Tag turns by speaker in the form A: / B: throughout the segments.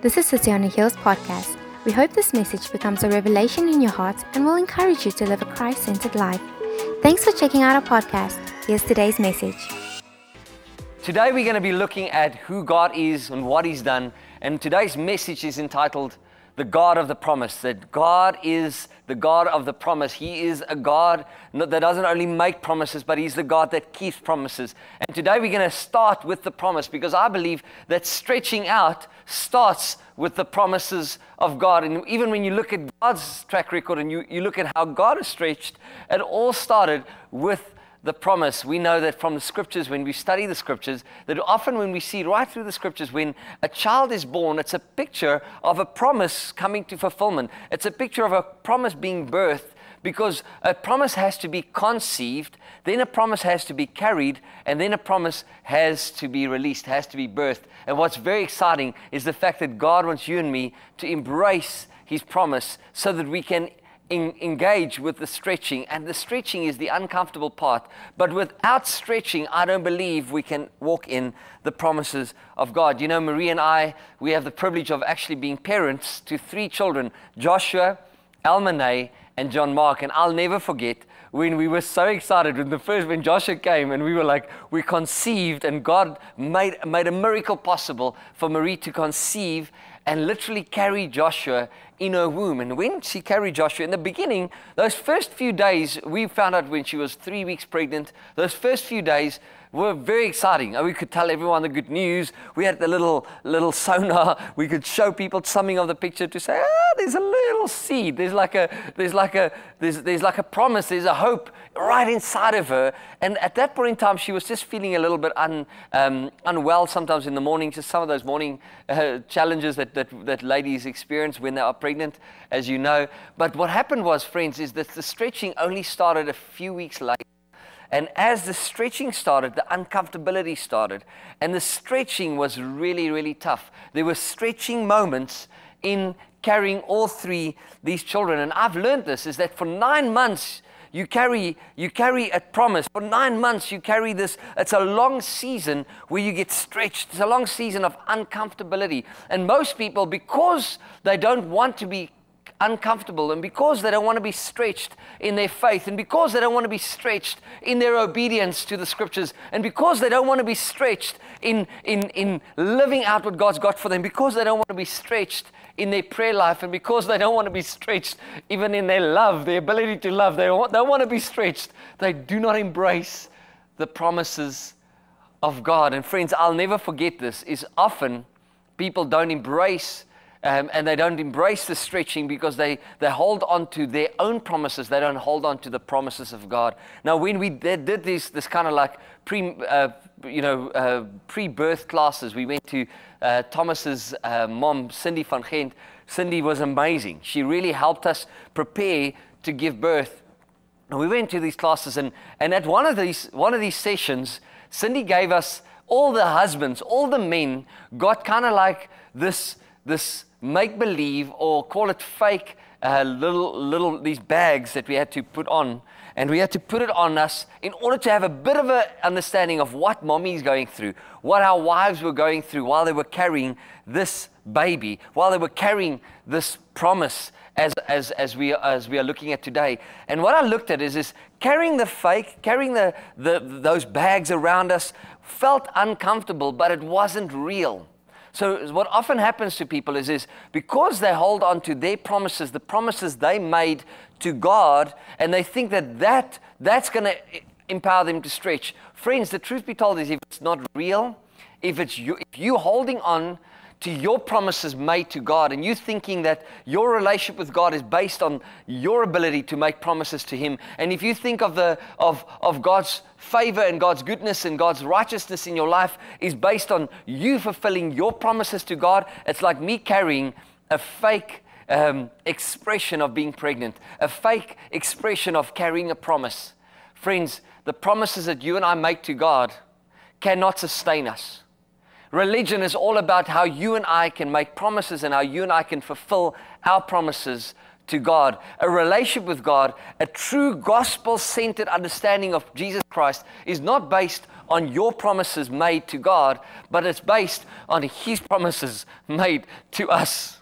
A: This is City on a Hills podcast. We hope this message becomes a revelation in your heart and will encourage you to live a Christ centered life. Thanks for checking out our podcast. Here's today's message.
B: Today we're going to be looking at who God is and what He's done. And today's message is entitled The God of the Promise. That God is the God of the promise. He is a God that doesn't only make promises, but He's the God that keeps promises. And today we're going to start with the promise because I believe that stretching out starts with the promises of God. And even when you look at God's track record and you, you look at how God has stretched, it all started with the promise. We know that from the scriptures, when we study the scriptures, that often when we see right through the scriptures, when a child is born, it's a picture of a promise coming to fulfillment. It's a picture of a promise being birthed because a promise has to be conceived, then a promise has to be carried, and then a promise has to be released, has to be birthed. And what's very exciting is the fact that God wants you and me to embrace His promise so that we can in, engage with the stretching, and the stretching is the uncomfortable part. But without stretching, I don't believe we can walk in the promises of God. You know, Marie and I, we have the privilege of actually being parents to three children Joshua, Almanay, and John Mark. And I'll never forget when we were so excited when the first when Joshua came and we were like we conceived and God made made a miracle possible for Marie to conceive and literally carry Joshua in her womb. And when she carried Joshua, in the beginning, those first few days, we found out when she was three weeks pregnant, those first few days, were very exciting. We could tell everyone the good news. We had the little little sonar. We could show people something of the picture to say, ah, there's a little seed. There's like a there's like a there's there's like a promise. There's a hope right inside of her. And at that point in time, she was just feeling a little bit un, um, unwell. Sometimes in the morning, just some of those morning uh, challenges that, that that ladies experience when they are pregnant, as you know. But what happened was, friends, is that the stretching only started a few weeks later. And as the stretching started, the uncomfortability started. And the stretching was really, really tough. There were stretching moments in carrying all three these children. And I've learned this is that for nine months, you carry you carry a promise for nine months you carry this it's a long season where you get stretched it's a long season of uncomfortability and most people because they don't want to be uncomfortable and because they don't want to be stretched in their faith and because they don't want to be stretched in their obedience to the scriptures and because they don't want to be stretched in, in, in living out what God's got for them, because they don't want to be stretched in their prayer life and because they don't want to be stretched even in their love, their ability to love, they don't, they don't want to be stretched, they do not embrace the promises of God. And friends, I'll never forget this, is often people don't embrace um, and they don't embrace the stretching because they, they hold on to their own promises. They don't hold on to the promises of God. Now, when we did, did this, this kind of like pre, uh, you know, uh, pre-birth classes, we went to uh, Thomas's uh, mom, Cindy van Gent. Cindy was amazing. She really helped us prepare to give birth. And we went to these classes, and, and at one of these, one of these sessions, Cindy gave us all the husbands, all the men got kind of like this, this make believe or call it fake uh, little little these bags that we had to put on. And we had to put it on us in order to have a bit of an understanding of what mommy's going through what our wives were going through while they were carrying this baby while they were carrying this promise as, as, as, we, as we are looking at today. And what i looked at is, is carrying the fake carrying the, the, those bags around us felt uncomfortable but it wasn't real so what often happens to people is, is because they hold on to their promises, the promises they made to God, and they think that, that that's going to empower them to stretch. Friends, the truth be told is if it's not real, if it's you, if you holding on to your promises made to God and you thinking that your relationship with God is based on your ability to make promises to Him, and if you think of, the, of, of God's favor and God's goodness and God's righteousness in your life is based on you fulfilling your promises to God, it's like me carrying a fake um, expression of being pregnant, a fake expression of carrying a promise. Friends, the promises that you and I make to God cannot sustain us. Religion is all about how you and I can make promises and how you and I can fulfill our promises to God, a relationship with God, a true gospel centered understanding of Jesus Christ is not based on your promises made to God, but it's based on His promises made to us.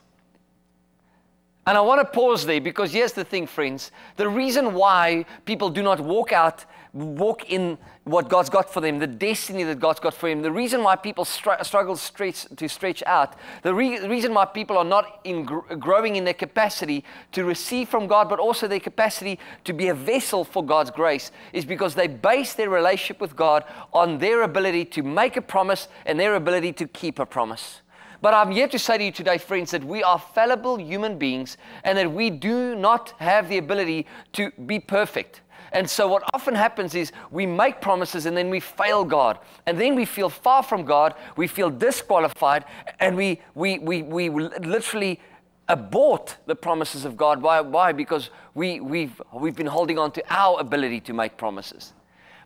B: And I want to pause there because here's the thing, friends. The reason why people do not walk out, walk in what God's got for them, the destiny that God's got for them, the reason why people str- struggle stretch, to stretch out, the, re- reason why people are not in gr- growing in their capacity to receive from God, but also their capacity to be a vessel for God's grace, is because they base their relationship with God on their ability to make a promise and their ability to keep a promise. But I'm here to say to you today, friends, that we are fallible human beings and that we do not have the ability to be perfect. And so, what often happens is we make promises and then we fail God. And then we feel far from God, we feel disqualified, and we, we, we, we literally abort the promises of God. Why? Why? Because we, we've, we've been holding on to our ability to make promises.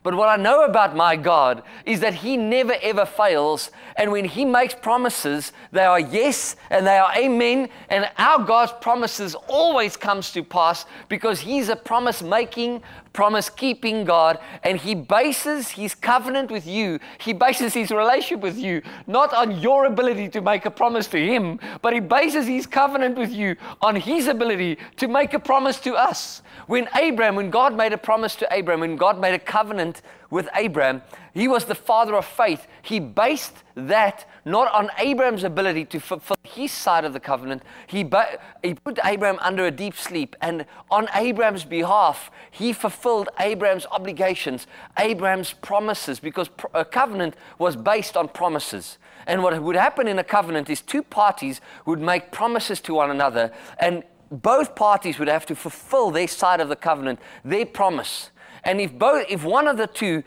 B: But what I know about my God is that He never ever fails. And when He makes promises, they are yes and they are amen. And our God's promises always comes to pass because He's a promise making, promise keeping God. And He bases His covenant with you, He bases His relationship with you, not on your ability to make a promise to Him, but He bases His covenant with you on His ability to make a promise to us. When Abraham, when God made a promise to Abraham, when God made a covenant with Abraham, he was the father of faith. He based that not on Abraham's ability to fulfill his side of the covenant. He, ba- he put Abraham under a deep sleep, and on Abraham's behalf, he fulfilled Abraham's obligations, Abraham's promises, because a covenant was based on promises. And what would happen in a covenant is two parties would make promises to one another, and both parties would have to fulfill their side of the covenant, their promise. And if, both, if one of the two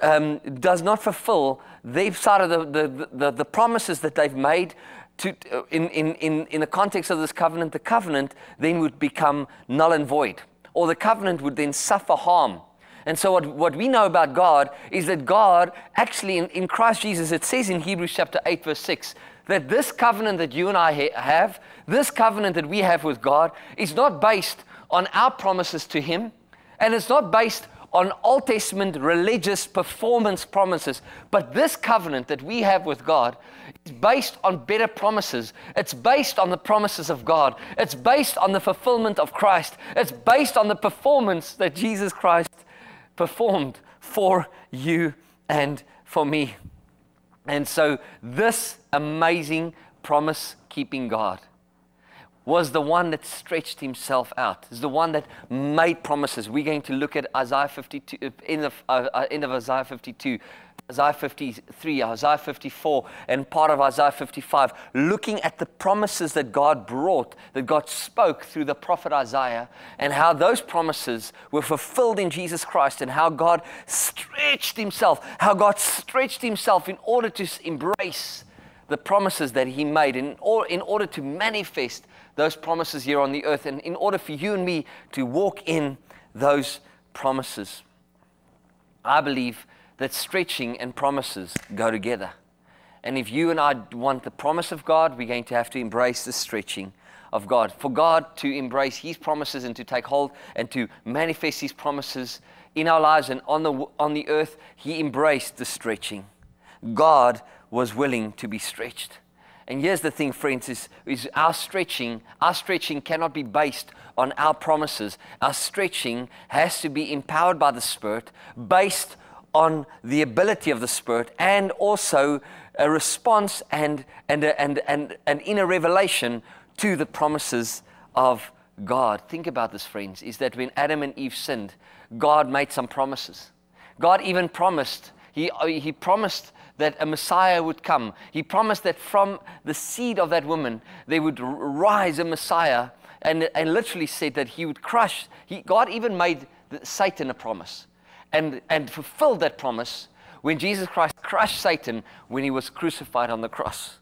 B: um, does not fulfill their side of the, the, the, the promises that they've made to, uh, in, in, in, in the context of this covenant, the covenant then would become null and void, or the covenant would then suffer harm. And so, what, what we know about God is that God, actually, in, in Christ Jesus, it says in Hebrews chapter 8, verse 6, that this covenant that you and I ha- have, this covenant that we have with God, is not based on our promises to Him, and it's not based on Old Testament religious performance promises. But this covenant that we have with God is based on better promises. It's based on the promises of God. It's based on the fulfillment of Christ. It's based on the performance that Jesus Christ performed for you and for me. And so, this amazing promise keeping God was the one that stretched himself out, is the one that made promises. We're going to look at Isaiah 52, end of, uh, uh end of Isaiah 52, Isaiah 53, Isaiah 54, and part of Isaiah 55, looking at the promises that God brought, that God spoke through the prophet Isaiah, and how those promises were fulfilled in Jesus Christ, and how God stretched Himself, how God stretched Himself in order to embrace the promises that He made, in, or, in order to manifest those promises here on the earth, and in order for you and me to walk in those promises. I believe that stretching and promises go together. And if you and I want the promise of God, we're going to have to embrace the stretching of God. For God to embrace His promises and to take hold and to manifest His promises in our lives and on the, on the earth, He embraced the stretching. God was willing to be stretched. And here's the thing, friends, is, is our stretching, our stretching cannot be based on our promises. Our stretching has to be empowered by the Spirit, based on the ability of the Spirit and also a response and, and, and, and, and inner revelation to the promises of God. Think about this, friends, is that when Adam and Eve sinned, God made some promises. God even promised, He, he promised that a Messiah would come. He promised that from the seed of that woman there would rise a Messiah and, and literally said that he would crush. He, God even made Satan a promise and, and fulfilled that promise when Jesus Christ crushed Satan when he was crucified on the cross.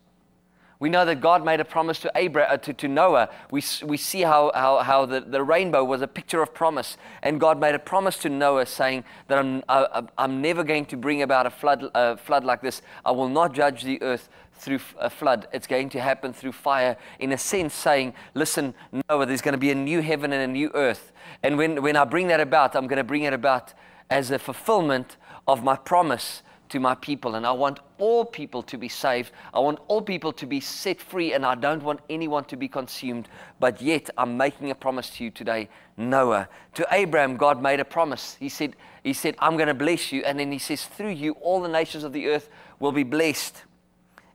B: We know that God made a promise to, Abraham, uh, to, to Noah. We, we see how, how, how the, the rainbow was a picture of promise. And God made a promise to Noah saying that I'm, I, I'm never going to bring about a flood, a flood like this. I will not judge the earth through a flood. It's going to happen through fire, in a sense, saying, Listen, Noah, there's going to be a new heaven and a new earth. And when, when I bring that about, I'm going to bring it about as a fulfillment of my promise to my people. And I want all people to be saved. I want all people to be set free. And I don't want anyone to be consumed. But yet, I'm making a promise to you today, Noah. To Abraham, God made a promise. He said, he said I'm going to bless you. And then He says, Through you, all the nations of the earth will be blessed.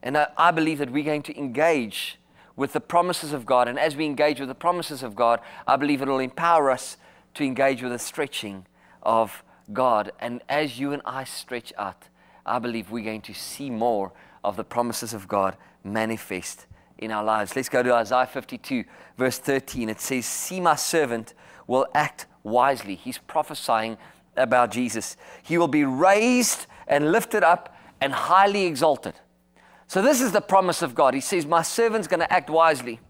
B: And I, I believe that we're going to engage with the promises of God. And as we engage with the promises of God, I believe it will empower us to engage with the stretching of God. And as you and I stretch out, I believe we're going to see more of the promises of God manifest in our lives. Let's go to Isaiah 52, verse 13. It says, See, my servant will act wisely. He's prophesying about Jesus. He will be raised and lifted up and highly exalted. So, this is the promise of God. He says, My servant's going to act wisely.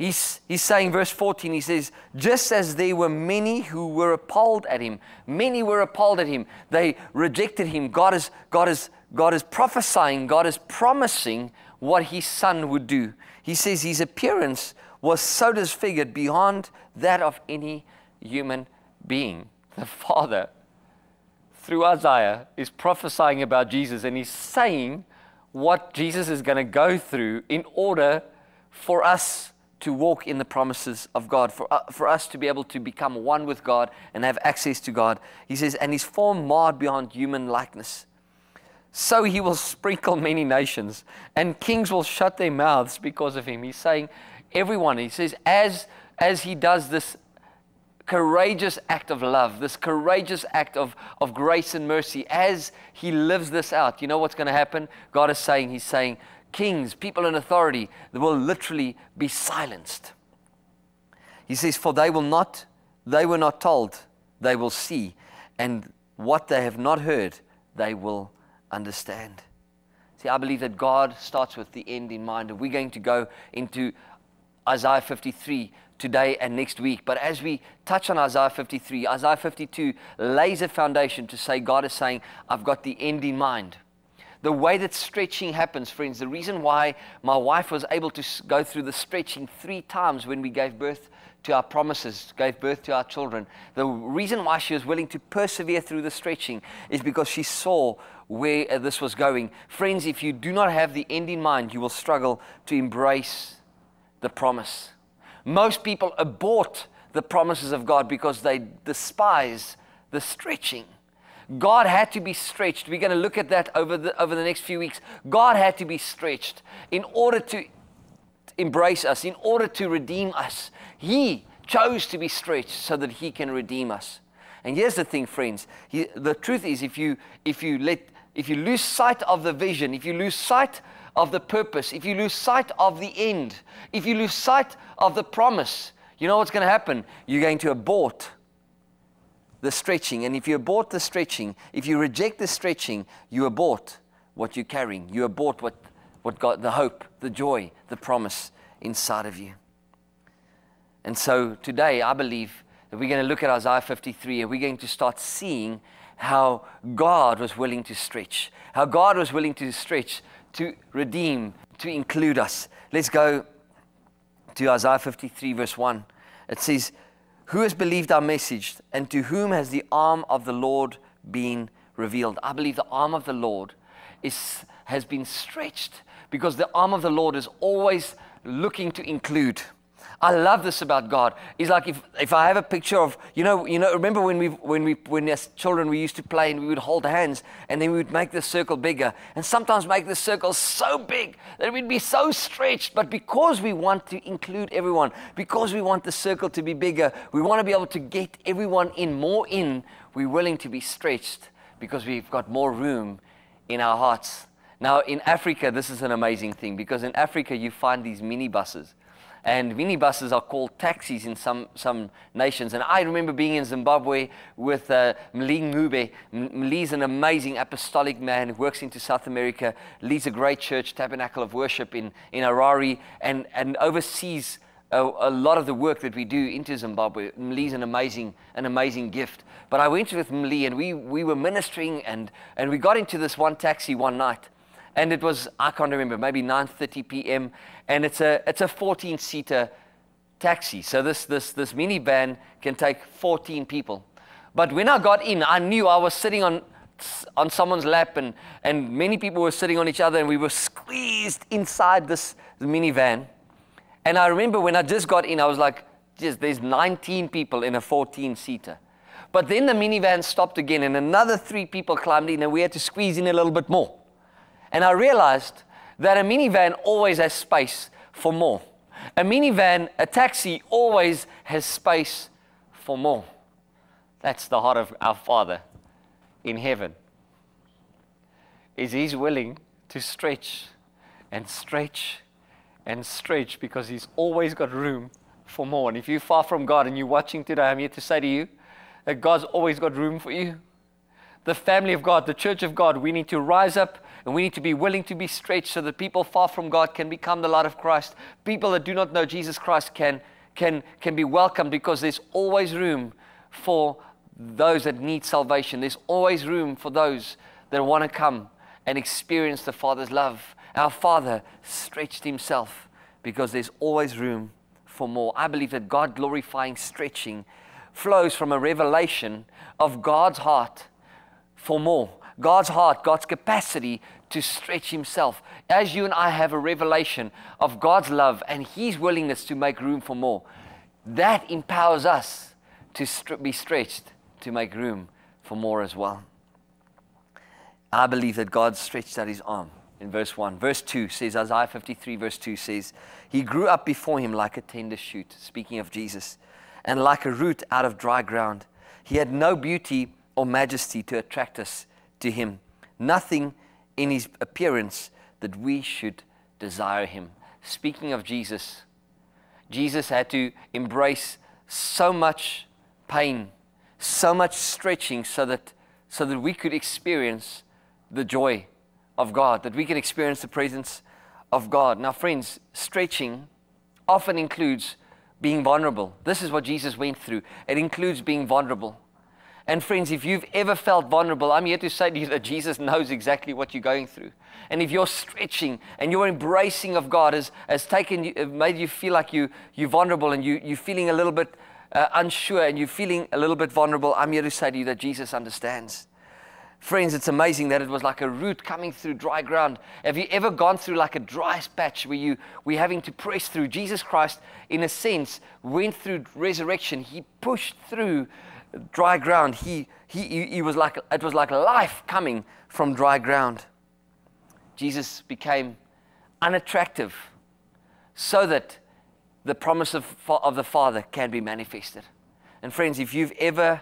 B: He's, he's saying, verse 14, he says, Just as there were many who were appalled at him, many were appalled at him. They rejected him. God is, God is, God is prophesying, God is promising what his son would do. He says his appearance was so disfigured beyond that of any human being. The Father, through Isaiah, is prophesying about Jesus and he's saying what Jesus is going to go through in order for us to walk in the promises of God, for, uh, for us to be able to become one with God and have access to God. He says, and his form marred beyond human likeness. So he will sprinkle many nations, and kings will shut their mouths because of him. He's saying, everyone, he says, as, as he does this courageous act of love, this courageous act of, of grace and mercy, as he lives this out, you know what's going to happen? God is saying, He's saying, kings, people in authority, they will literally be silenced. He says, For they will not, they were not told, they will see, and what they have not heard, they will understand. See, I believe that God starts with the end in mind, and we're going to go into Isaiah 53 today and next week. But as we touch on Isaiah 53, Isaiah 52 lays a foundation to say, God is saying, I've got the end in mind the way that stretching happens, friends, the reason why my wife was able to go through the stretching three times when we gave birth to our promises, gave birth to our children, the reason why she was willing to persevere through the stretching is because she saw where uh, this was going. Friends, if you do not have the end in mind, you will struggle to embrace the promise. Most people abort the promises of God because they despise the stretching. God had to be stretched. We're going to look at that over the, over the next few weeks. God had to be stretched in order to embrace us, in order to redeem us. He chose to be stretched so that He can redeem us. And here's the thing, friends. He, the truth is, if you, if, you let, if you lose sight of the vision, if you lose sight of the purpose, if you lose sight of the end, if you lose sight of the promise, you know what's going to happen? You're going to abort the stretching. And if you abort the stretching, if you reject the stretching, you abort what you're carrying. You abort what, what got the hope, the joy, the promise inside of you. And so today, I believe that we're going to look at Isaiah 53 and we're going to start seeing how God was willing to stretch, how God was willing to stretch to redeem, to include us. Let's go to Isaiah 53, verse 1. It says, who has believed our message, and to whom has the arm of the Lord been revealed? I believe the arm of the Lord is, has been stretched because the arm of the Lord is always looking to include. I love this about God. He's like if, if I have a picture of you know you know remember when we when we when as children we used to play and we would hold hands and then we would make the circle bigger and sometimes make the circle so big that we'd be so stretched but because we want to include everyone because we want the circle to be bigger we want to be able to get everyone in more in we're willing to be stretched because we've got more room in our hearts. Now in Africa this is an amazing thing because in Africa you find these mini buses and minibuses are called taxis in some, some nations. And I remember being in Zimbabwe with uh, Mli Ncube. Mli's an amazing apostolic man who works into South America, leads a great church, Tabernacle of Worship in, in Harare, and, and oversees a, a, lot of the work that we do into Zimbabwe. Mli's an amazing, an amazing gift. But I went with Mli and we, we were ministering and, and we got into this one taxi one night. And it was I can't remember, maybe 9:30 p.m. and it's a it's a 14-seater taxi. So this this this minivan can take 14 people. But when I got in, I knew I was sitting on on someone's lap and, and many people were sitting on each other and we were squeezed inside this minivan. And I remember when I just got in, I was like, just there's 19 people in a 14 seater. But then the minivan stopped again and another three people climbed in and we had to squeeze in a little bit more. And I realized that a minivan always has space for more. A minivan, a taxi always has space for more. That's the heart of our Father in heaven. Is He's willing to stretch and stretch and stretch because He's always got room for more. And if you're far from God and you're watching today, I'm here to say to you that God's always got room for you. The family of God, the church of God, we need to rise up and we need to be willing to be stretched so that people far from God can become the light of Christ. People that do not know Jesus Christ can, can, can be welcomed because there's always room for those that need salvation. There's always room for those that want to come and experience the Father's love. Our Father stretched Himself because there's always room for more. I believe that God glorifying stretching flows from a revelation of God's heart for more. God's heart, God's capacity to stretch Himself. As you and I have a revelation of God's love and His willingness to make room for more, that empowers us to be stretched to make room for more as well. I believe that God stretched out his arm in verse 1. Verse 2 says, Isaiah 53, verse 2 says, He grew up before him like a tender shoot, speaking of Jesus, and like a root out of dry ground. He had no beauty or majesty to attract us to him, nothing in his appearance that we should desire him. Speaking of Jesus, Jesus had to embrace so much pain so much stretching so that, so that we could experience the joy of God, that we can experience the presence of God. Now, friends, stretching often includes being vulnerable. This is what Jesus went through. It includes being vulnerable. And friends, if you've ever felt vulnerable, I'm here to say to you that Jesus knows exactly what you're going through. And if you're stretching and your embracing of God has, has taken you, made you feel like you, you're vulnerable and you, you're feeling a little bit uh, unsure and you're feeling a little bit vulnerable, I'm here to say to you that Jesus understands. Friends, it's amazing that it was like a root coming through dry ground. Have you ever gone through like a dry patch where you we're having to press through? Jesus Christ, in a sense, went through resurrection. He pushed through dry ground. He, he, he was like it was like life coming from dry ground. Jesus became unattractive so that the promise of, of the Father can be manifested. And friends, if you've ever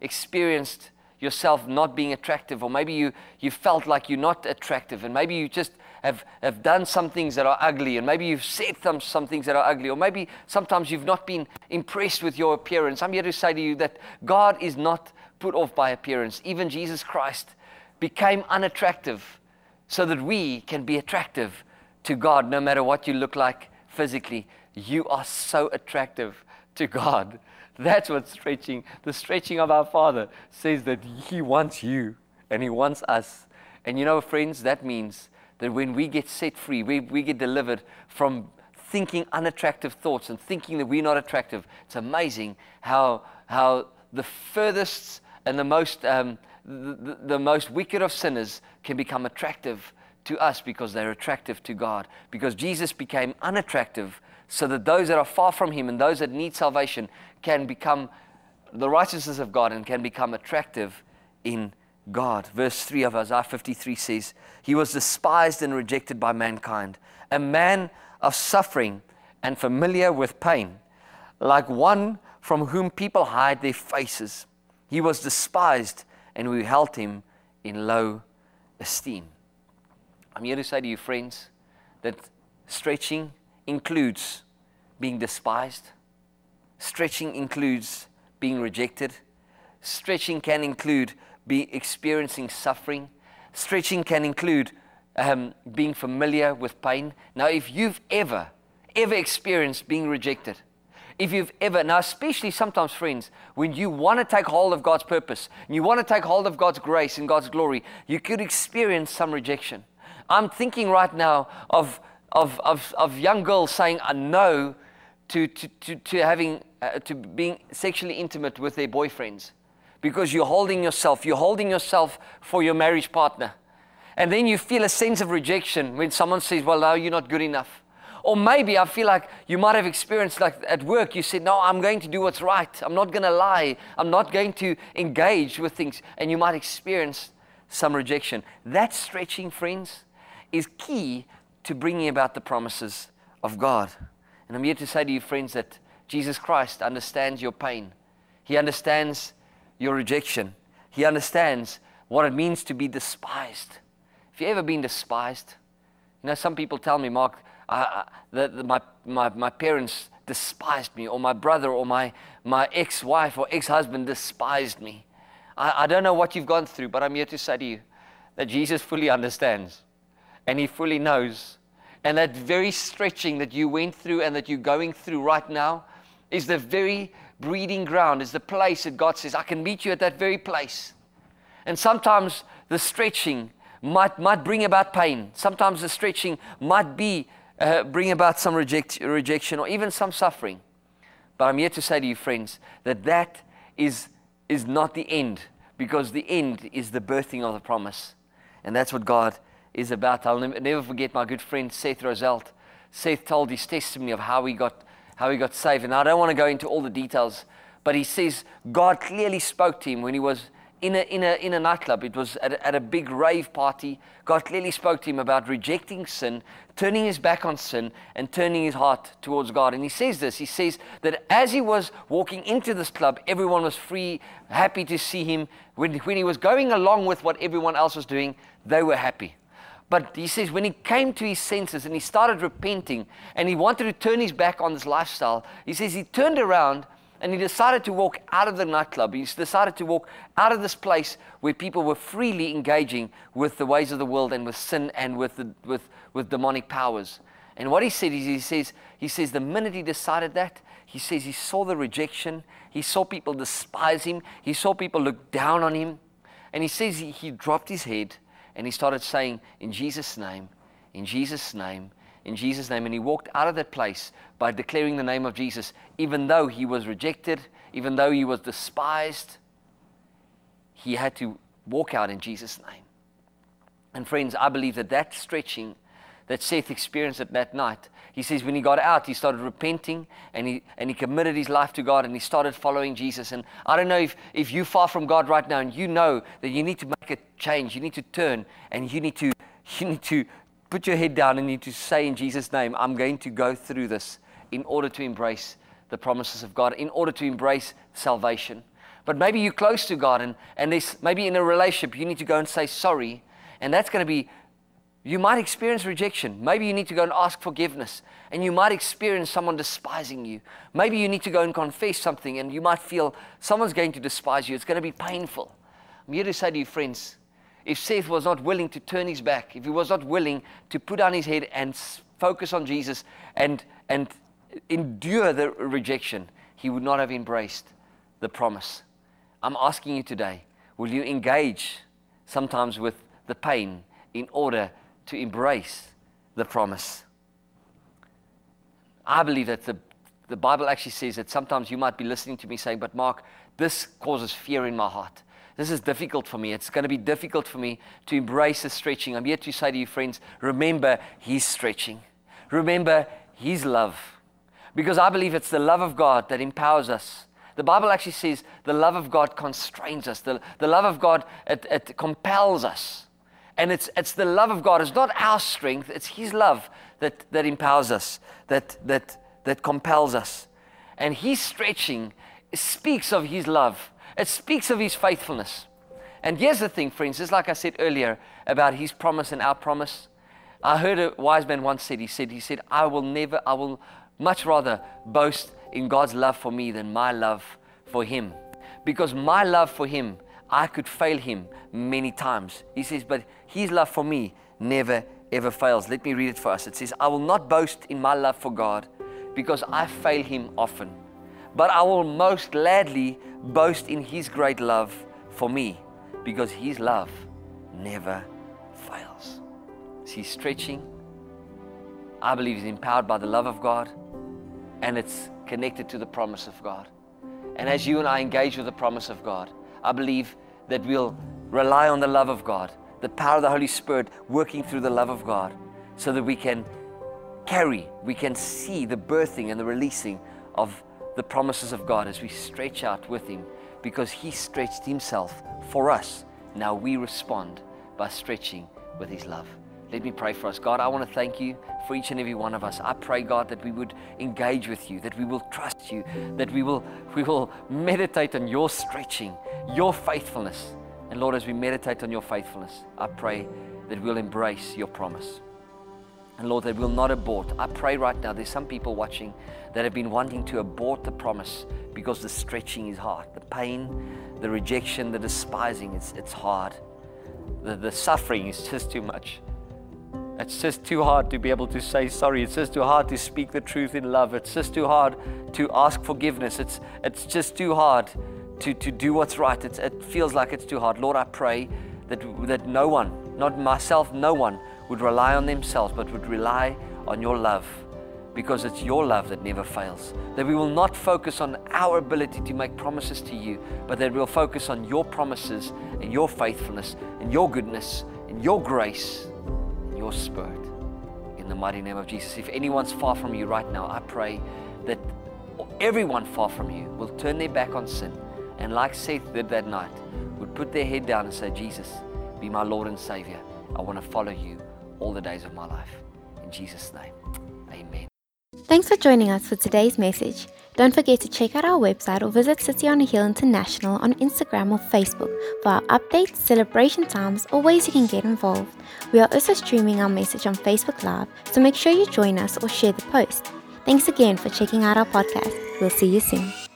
B: experienced yourself not being attractive, or maybe you, you felt like you're not attractive, and maybe you just have, have done some things that are ugly, and maybe you've said some, some things that are ugly, or maybe sometimes you've not been impressed with your appearance, I'm here to say to you that God is not put off by appearance. Even Jesus Christ became unattractive so that we can be attractive to God no matter what you look like physically. You are so attractive to God. That's what stretching, the stretching of our Father says that He wants you and He wants us. And you know, friends, that means that when we get set free, we, we get delivered from thinking unattractive thoughts and thinking that we're not attractive. It's amazing how, how the furthest and the most, um, the, the most wicked of sinners can become attractive to us because they're attractive to God. Because Jesus became unattractive so that those that are far from Him and those that need salvation can become the righteousness of God and can become attractive in God. Verse 3 of Isaiah 53 says, He was despised and rejected by mankind, a man of suffering and familiar with pain, like one from whom people hide their faces. He was despised, and we held him in low esteem. I'm here to say to you, friends, that stretching includes being despised, stretching includes being rejected, stretching can include be experiencing suffering, stretching can include um, being familiar with pain. Now, if you've ever, ever experienced being rejected, if you've ever, now especially sometimes, friends, when you want to take hold of God's purpose, you want to take hold of God's grace and God's glory, you could experience some rejection. I'm thinking right now of, of, of, of young girls saying a no to, to, to, to having, uh, to being sexually intimate with their boyfriends because you're holding yourself, you're holding yourself for your marriage partner. And then you feel a sense of rejection when someone says, Well, no, you're not good enough. Or maybe I feel like you might have experienced, like at work, you said, No, I'm going to do what's right. I'm not going to lie. I'm not going to engage with things. And you might experience some rejection. That stretching, friends, is key to bringing about the promises of God. And I'm here to say to you, friends, that Jesus Christ understands your pain. He understands your rejection. He understands what it means to be despised. Have you ever been despised? You know, some people tell me, Mark, that my, my, my parents despised me, or my brother, or my, my ex wife or ex husband despised me. I, I don't know what you've gone through, but I'm here to say to you that Jesus fully understands and He fully knows. And that very stretching that you went through and that you're going through right now is the very breeding ground, is the place that God says, I can meet you at that very place. And sometimes the stretching might, might bring about pain. Sometimes the stretching might be uh, bring about some reject, rejection or even some suffering. But I'm here to say to you, friends, that that is, is not the end because the end is the birthing of the promise. And that's what God is about. I'll never, forget my good friend Seth Roselt. Seth told his testimony of how he got, how he got saved. And I don't want to go into all the details, but he says God clearly spoke to him when he was in a, in a, in a nightclub. It was at at a big rave party. God clearly spoke to him about rejecting sin, turning his back on sin, and turning his heart towards God. And he says this He says that as he was walking into this club, everyone was free, happy to see him. When, when he was going along with what everyone else was doing, they were happy. But he says when he came to his senses and he started repenting and he wanted to turn his back on this lifestyle, he says he turned around and he decided to walk out of the nightclub. He decided to walk out of this place where people were freely engaging with the ways of the world and with sin and with, the, with, with demonic powers. And what he said is, he says, he says, the minute he decided that, he says he saw the rejection. He saw people despise him. He saw people look down on him. And he says he, he dropped his head and he started saying, In Jesus' name, in Jesus' name, in Jesus' name. And he walked out of that place by declaring the name of Jesus, even though he was rejected, even though he was despised. He had to walk out in Jesus' name. And friends, I believe that that stretching that Seth experienced at that night, he says when he got out, he started repenting and he, and he committed his life to God and he started following Jesus. And I don't know if, if you're far from God right now and you know that you need to make a change, you need to turn and you need to, you need to put your head down and you need to say in Jesus' name, I'm going to go through this in order to embrace the promises of God, in order to embrace salvation. But maybe you're close to God and, and there's, maybe in a relationship you need to go and say sorry. And that's going to be, you might experience rejection. Maybe you need to go and ask forgiveness. And you might experience someone despising you. Maybe you need to go and confess something and you might feel someone's going to despise you. It's going to be painful. I'm here to say to you, friends, if Seth was not willing to turn his back, if he was not willing to put down his head and focus on Jesus and, and endure the rejection, he would not have embraced the promise. I'm asking you today will you engage sometimes with the pain in order to embrace the promise? I believe that the, the Bible actually says that sometimes you might be listening to me saying, But Mark, this causes fear in my heart. This is difficult for me. It's going to be difficult for me to embrace the stretching. I'm here to say to you, friends, remember His stretching. Remember His love. Because I believe it's the love of God that empowers us. The Bible actually says the love of God constrains us. The, the love of God, it, it compels us. And it's, it's the love of God. It's not our strength, it's His love that, that empowers us, that, that, that compels us. And His stretching speaks of His love, it speaks of His faithfulness. And here's the thing, friends, just like I said earlier about His promise and our promise. I heard a wise man once said, he said, he said, I will never, I will much rather boast in God's love for me than my love for Him. Because my love for Him, I could fail Him many times. He says, but His love for me never ever fails. Let me read it for us. It says, I will not boast in my love for God because I fail Him often, but I will most gladly boast in His great love for me because His love never fails. He's stretching. I believe he's empowered by the love of God and it's connected to the promise of God. And as you and I engage with the promise of God, I believe that we'll rely on the love of God, the power of the Holy Spirit working through the love of God, so that we can carry, we can see the birthing and the releasing of the promises of God as we stretch out with Him because He stretched Himself for us. Now we respond by stretching with His love. Let me pray for us. God, I want to thank you for each and every one of us. I pray, God, that we would engage with you, that we will trust you, that we will, we will meditate on your stretching, your faithfulness. And Lord, as we meditate on your faithfulness, I pray that we'll embrace your promise. And Lord, that we'll not abort. I pray right now, there's some people watching that have been wanting to abort the promise because the stretching is hard. The pain, the rejection, the despising, it's, it's hard. The, the suffering is just too much. It's just too hard to be able to say sorry. It's just too hard to speak the truth in love. It's just too hard to ask forgiveness. It's, it's just too hard to, to do what's right. It's, it feels like it's too hard. Lord, I pray that, that no one, not myself, no one, would rely on themselves, but would rely on your love because it's your love that never fails. That we will not focus on our ability to make promises to you, but that we'll focus on your promises and your faithfulness and your goodness and your grace your spirit. In the mighty name of Jesus. If anyone's far from you right now, I pray that everyone far from you will turn their back on sin and, like Seth did that night, would put their head down and say, Jesus, be my Lord and Savior. I want to follow you all the days of my life. In Jesus' name, amen.
A: Thanks for joining us for today's message. Don't forget to check out our website or visit City on a Hill International on Instagram or Facebook for our updates, celebration times, or ways you can get involved. We are also streaming our message on Facebook Live, so make sure you join us or share the post. Thanks again for checking out our podcast. We'll see you soon.